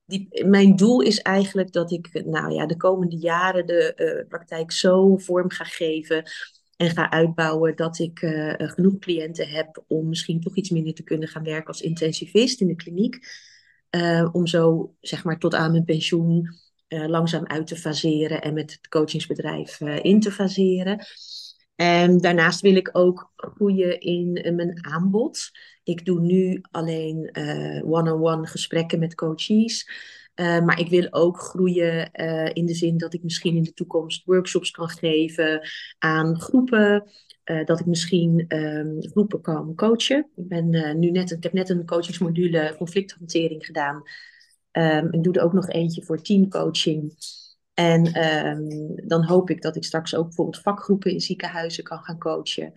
die, mijn doel is eigenlijk dat ik nou ja, de komende jaren de praktijk zo vorm ga geven en ga uitbouwen dat ik genoeg cliënten heb om misschien toch iets minder te kunnen gaan werken als intensivist in de kliniek. om zo zeg maar tot aan mijn pensioen langzaam uit te faseren en met het coachingsbedrijf in te faseren. En daarnaast wil ik ook groeien in mijn aanbod. Ik doe nu alleen one-on-one gesprekken met coaches. Uh, maar ik wil ook groeien uh, in de zin dat ik misschien in de toekomst workshops kan geven aan groepen. dat ik misschien um, groepen kan coachen. Ik, ben, nu net, ik heb net een coachingsmodule conflicthantering gedaan. Um, ik doe er ook nog eentje voor teamcoaching. En um, dan hoop ik dat ik straks ook bijvoorbeeld vakgroepen in ziekenhuizen kan gaan coachen.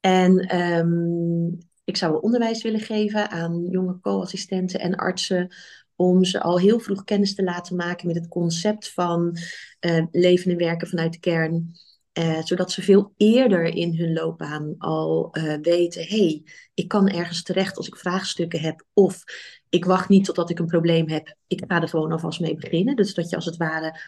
En ik zou wel onderwijs willen geven aan jonge co-assistenten en artsen. Om ze al heel vroeg kennis te laten maken met het concept van uh, leven en werken vanuit de kern. Uh, zodat ze veel eerder in hun loopbaan al uh, weten: hé, hey, ik kan ergens terecht als ik vraagstukken heb. Of ik wacht niet totdat ik een probleem heb. Ik ga er gewoon alvast mee beginnen. Dus dat je als het ware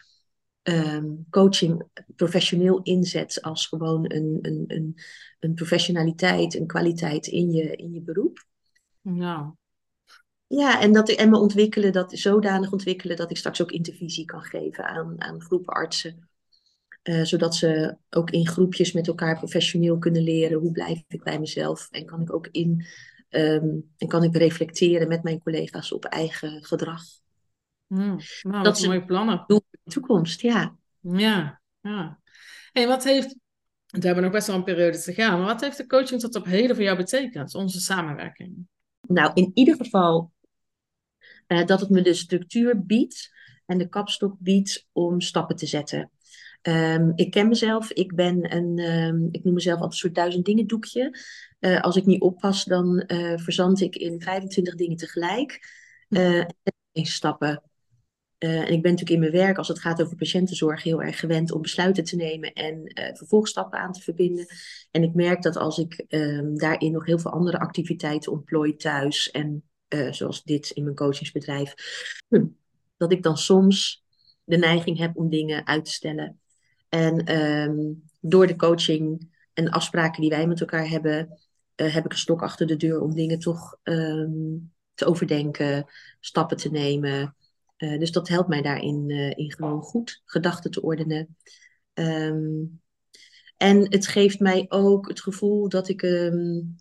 um, coaching professioneel inzet als gewoon een, een, een, een professionaliteit, een kwaliteit in je, in je beroep. Nou. Ja, en, dat, en me ontwikkelen, dat zodanig ontwikkelen dat ik straks ook intervisie kan geven aan, aan groepen artsen. Uh, zodat ze ook in groepjes met elkaar professioneel kunnen leren hoe blijf ik bij mezelf en kan ik ook in um, en kan ik reflecteren met mijn collega's op eigen gedrag. Mm, nou, dat zijn mooie plannen. Doel de toekomst, ja. Ja, ja. Hey, wat heeft, we hebben nog best wel een periode te gaan, maar wat heeft de coaching tot op heden voor jou betekend, onze samenwerking? Nou, in ieder geval uh, dat het me de structuur biedt en de kapstok biedt om stappen te zetten. Um, ik ken mezelf, ik ben een, um, ik noem mezelf altijd een soort duizend dingen doekje. Uh, als ik niet oppas, dan uh, verzand ik in 25 dingen tegelijk. Uh, en stappen. en ik ben natuurlijk in mijn werk, als het gaat over patiëntenzorg, heel erg gewend om besluiten te nemen en vervolgstappen aan te verbinden. En ik merk dat als ik um, daarin nog heel veel andere activiteiten ontplooi thuis en zoals dit in mijn coachingsbedrijf, dat ik dan soms de neiging heb om dingen uit te stellen. En um, door de coaching en afspraken die wij met elkaar hebben, uh, heb ik een stok achter de deur om dingen toch um, te overdenken, stappen te nemen. Uh, dus dat helpt mij daarin in gewoon goed gedachten te ordenen. Um, en het geeft mij ook het gevoel dat ik um,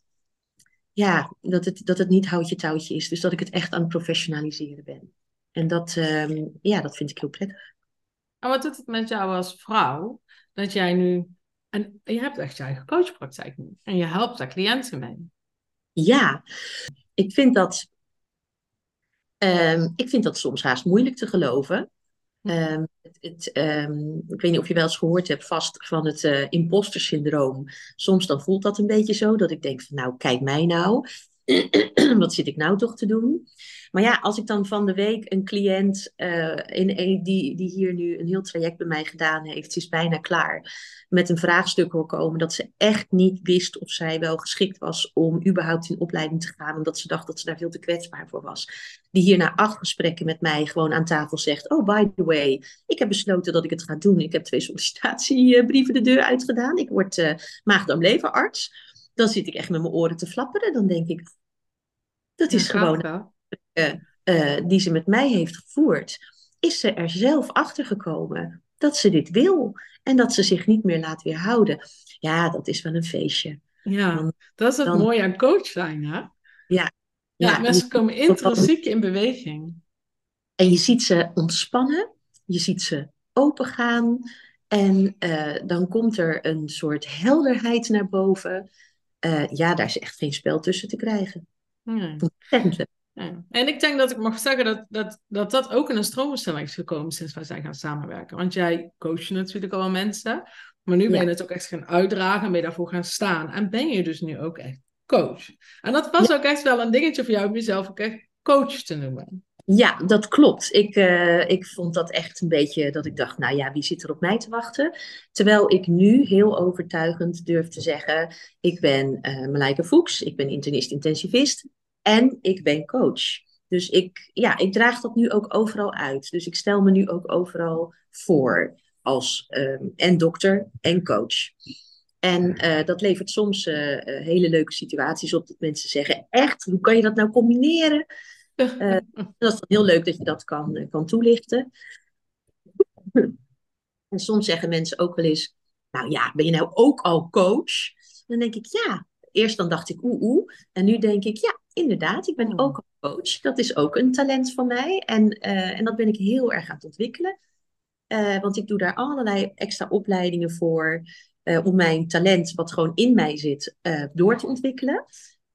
ja, dat het, dat het niet houtje touwtje is. Dus dat ik het echt aan het professionaliseren ben. En dat, um, ja, dat vind ik heel prettig. En wat doet het met jou als vrouw dat jij nu. En je hebt echt je eigen coachpraktijk nu. En je helpt daar cliënten mee. Ja, ik vind dat. Um, ik vind dat soms haast moeilijk te geloven. Um, het, het, um, ik weet niet of je wel eens gehoord hebt vast van het uh, imposter syndroom. Soms dan voelt dat een beetje zo dat ik denk van nou kijk mij nou. Wat zit ik nou toch te doen? Maar ja, als ik dan van de week een cliënt uh, in, die, die hier nu een heel traject bij mij gedaan heeft, is bijna klaar, met een vraagstuk hoor komen dat ze echt niet wist of zij wel geschikt was om überhaupt in opleiding te gaan, omdat ze dacht dat ze daar veel te kwetsbaar voor was. Die hier na acht gesprekken met mij gewoon aan tafel zegt, oh by the way, ik heb besloten dat ik het ga doen. Ik heb twee sollicitatiebrieven de deur uitgedaan. Ik word uh, maag-darm-leverarts. Dan zit ik echt met mijn oren te flapperen. Dan denk ik, dat is ja, gewoon uh, uh, die ze met mij heeft gevoerd, is ze er zelf achter gekomen dat ze dit wil en dat ze zich niet meer laat weerhouden. Ja, dat is wel een feestje. Ja, dan, dat is het dan, mooie aan coach zijn, hè? Ja. Ja, ja mensen komen intrinsiek in beweging. En je ziet ze ontspannen, je ziet ze opengaan en uh, dan komt er een soort helderheid naar boven. ja, daar is echt geen spel tussen te krijgen. Nee. Ja. En ik denk dat ik mag zeggen dat dat, dat, dat ook in een stroombestelling is gekomen sinds wij zijn gaan samenwerken. Want jij coacht natuurlijk al mensen, Maar nu ben je Ja. het ook echt gaan uitdragen en ben je daarvoor gaan staan. En ben je dus nu ook echt coach. En dat was ook echt wel een dingetje voor jou om jezelf ook echt coach te noemen. Ja, dat klopt. Ik, eh, ik vond dat echt een beetje dat ik dacht, nou ja, wie zit er op mij te wachten? Terwijl ik nu heel overtuigend durf te zeggen, ik ben eh Malijke Fuchs, ik ben internist-intensivist en ik ben coach. Dus ik, ja, ik draag dat nu ook overal uit. Dus ik stel me nu ook overal voor als ehm, en dokter en coach. En eh, dat levert soms eh, eh, hele leuke situaties op dat mensen zeggen, echt, hoe kan je dat nou combineren? Eh, dat is dan heel leuk dat je dat kan, kan toelichten. En soms zeggen mensen ook wel eens, nou ja, ben je nou ook al coach? Dan denk ik, ja. Eerst dan dacht ik, oeh, oeh. En nu denk ik, ja, inderdaad, ik ben Hmm. ook al coach. Dat is ook een talent van mij. En, en dat ben ik heel erg aan het ontwikkelen. Want ik doe daar allerlei extra opleidingen voor. Eh, om mijn talent, wat gewoon in mij zit, eh, door te ontwikkelen.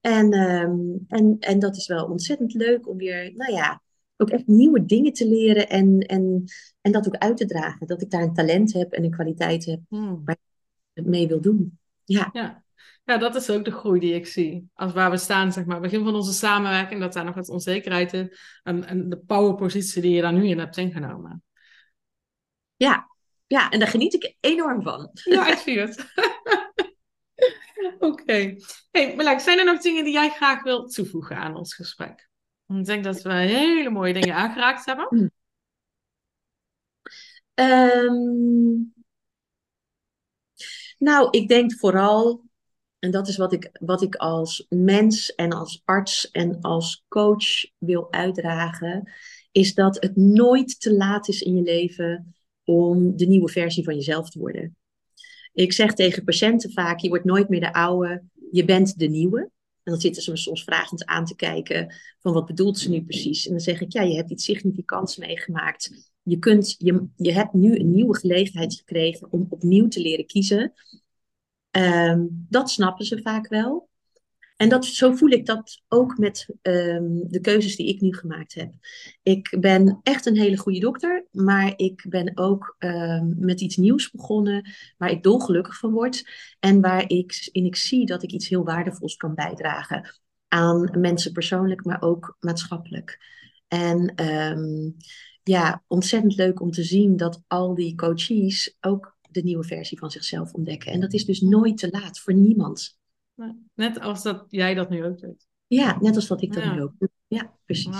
En, ehm, en, en dat is wel ontzettend leuk om weer, nou ja, ook echt nieuwe dingen te leren en, en, en dat ook uit te dragen. Dat ik daar een talent heb en een kwaliteit heb Hmm. mee wil doen. Ja, Ja. ja, dat is ook de groei die ik zie. Als waar we staan, zeg maar, begin van onze samenwerking, dat daar nog wat onzekerheid is. En, en de powerpositie die je daar nu in hebt ingenomen. ja, ja, en daar geniet ik enorm van. Ja, ik zie het. Oké. Hey, Marlijk, zijn er nog dingen die jij graag wilt toevoegen aan ons gesprek? Ik denk dat we hele mooie dingen aangeraakt hebben. Ehm, nou, ik denk vooral, en dat is wat ik, wat ik als mens en als arts en als coach wil uitdragen, is dat het nooit te laat is in je leven om de nieuwe versie van jezelf te worden. Ik zeg tegen patiënten vaak, je wordt nooit meer de oude, je bent de nieuwe. En dan zitten ze me soms vragend aan te kijken van wat bedoelt ze nu precies. En dan zeg ik, ja, je hebt iets significants meegemaakt. Je, kunt, je, je hebt nu een nieuwe gelegenheid gekregen om opnieuw te leren kiezen. Ehm, dat snappen ze vaak wel. En dat, zo voel ik dat ook met ehm, de keuzes die ik nu gemaakt heb. Ik ben echt een hele goede dokter, maar ik ben ook ehm, met iets nieuws begonnen waar ik dolgelukkig van word en waar ik, in ik zie dat ik iets heel waardevols kan bijdragen aan mensen persoonlijk, maar ook maatschappelijk. En ehm, ja, ontzettend leuk om te zien dat al die coaches ook de nieuwe versie van zichzelf ontdekken. En dat is dus nooit te laat voor niemand. Net als dat jij dat nu ook doet. Ja, net als dat ik dat Ja. nu ook doe. Ja, precies.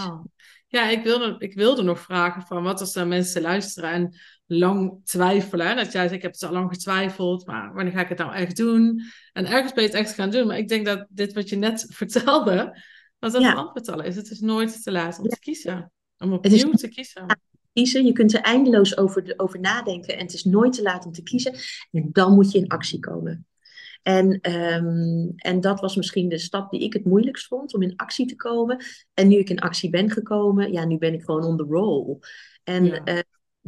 Ja, ik wilde, ik wilde nog vragen van wat als er mensen luisteren en lang twijfelen. hè? Dat jij zegt, ik heb het al lang getwijfeld, maar wanneer ga ik het nou echt doen? En ergens ben je het echt gaan doen. Maar ik denk dat dit wat je net vertelde, dat dat Ja. het antwoord al is. Het is nooit te laat om Ja. te kiezen. Om is- opnieuw te kiezen. Kiezen, je kunt er eindeloos over, de- over nadenken en het is nooit te laat om te kiezen. En dan moet je in actie komen. En, ehm, en dat was misschien de stap die ik het moeilijkst vond, om in actie te komen. En nu ik in actie ben gekomen, ja, nu ben ik gewoon on the roll. En, Ja. eh,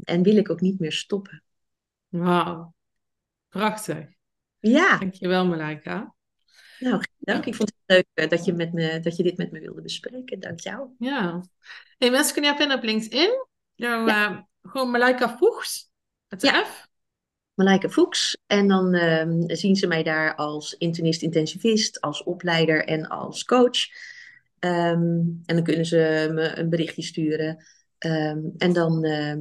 en wil ik ook niet meer stoppen. Wauw. Prachtig. Ja, Dankjewel, Malaika. nou, dank. Ik vond het leuk eh, dat je, met me, dat je dit met me wilde bespreken. Dank jou. Ja. Hey, mensen kunnen jou vinden op LinkedIn. Jou, eh, gewoon Malaika Voegs. Met de Ja. F. Malijke Fuchs. En dan ehm, zien ze mij daar als internist-intensivist, als opleider en als coach. Ehm, en dan kunnen ze me een berichtje sturen. Ehm, en dan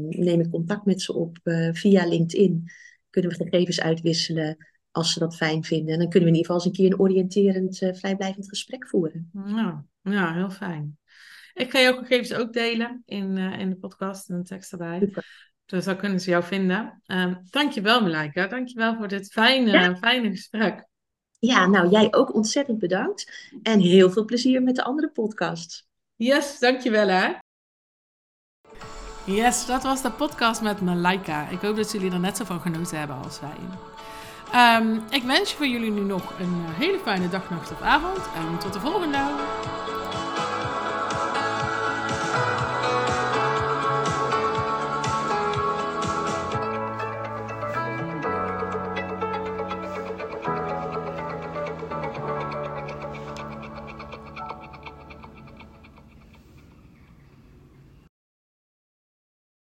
neem ik contact met ze op eh, via LinkedIn. Kunnen we gegevens uitwisselen als ze dat fijn vinden. En dan kunnen we in ieder geval eens een keer een oriënterend, eh, vrijblijvend gesprek voeren. Ja, ja, heel fijn. Ik ga jouw gegevens ook delen in, eh, in de podcast en een tekst erbij. Super. Dus dan kunnen ze jou vinden. Um, dankjewel, Malaika. Dankjewel voor dit fijne, Ja. fijne gesprek. Ja, nou jij ook ontzettend bedankt. En heel veel plezier met de andere podcasts. Yes, dankjewel hè. Yes, dat was de podcast met Malaika. Ik hoop dat jullie er net zo van genoten hebben als wij. Ehm, ik wens voor jullie nu nog een eh, hele fijne dag, nacht of avond. En tot de volgende.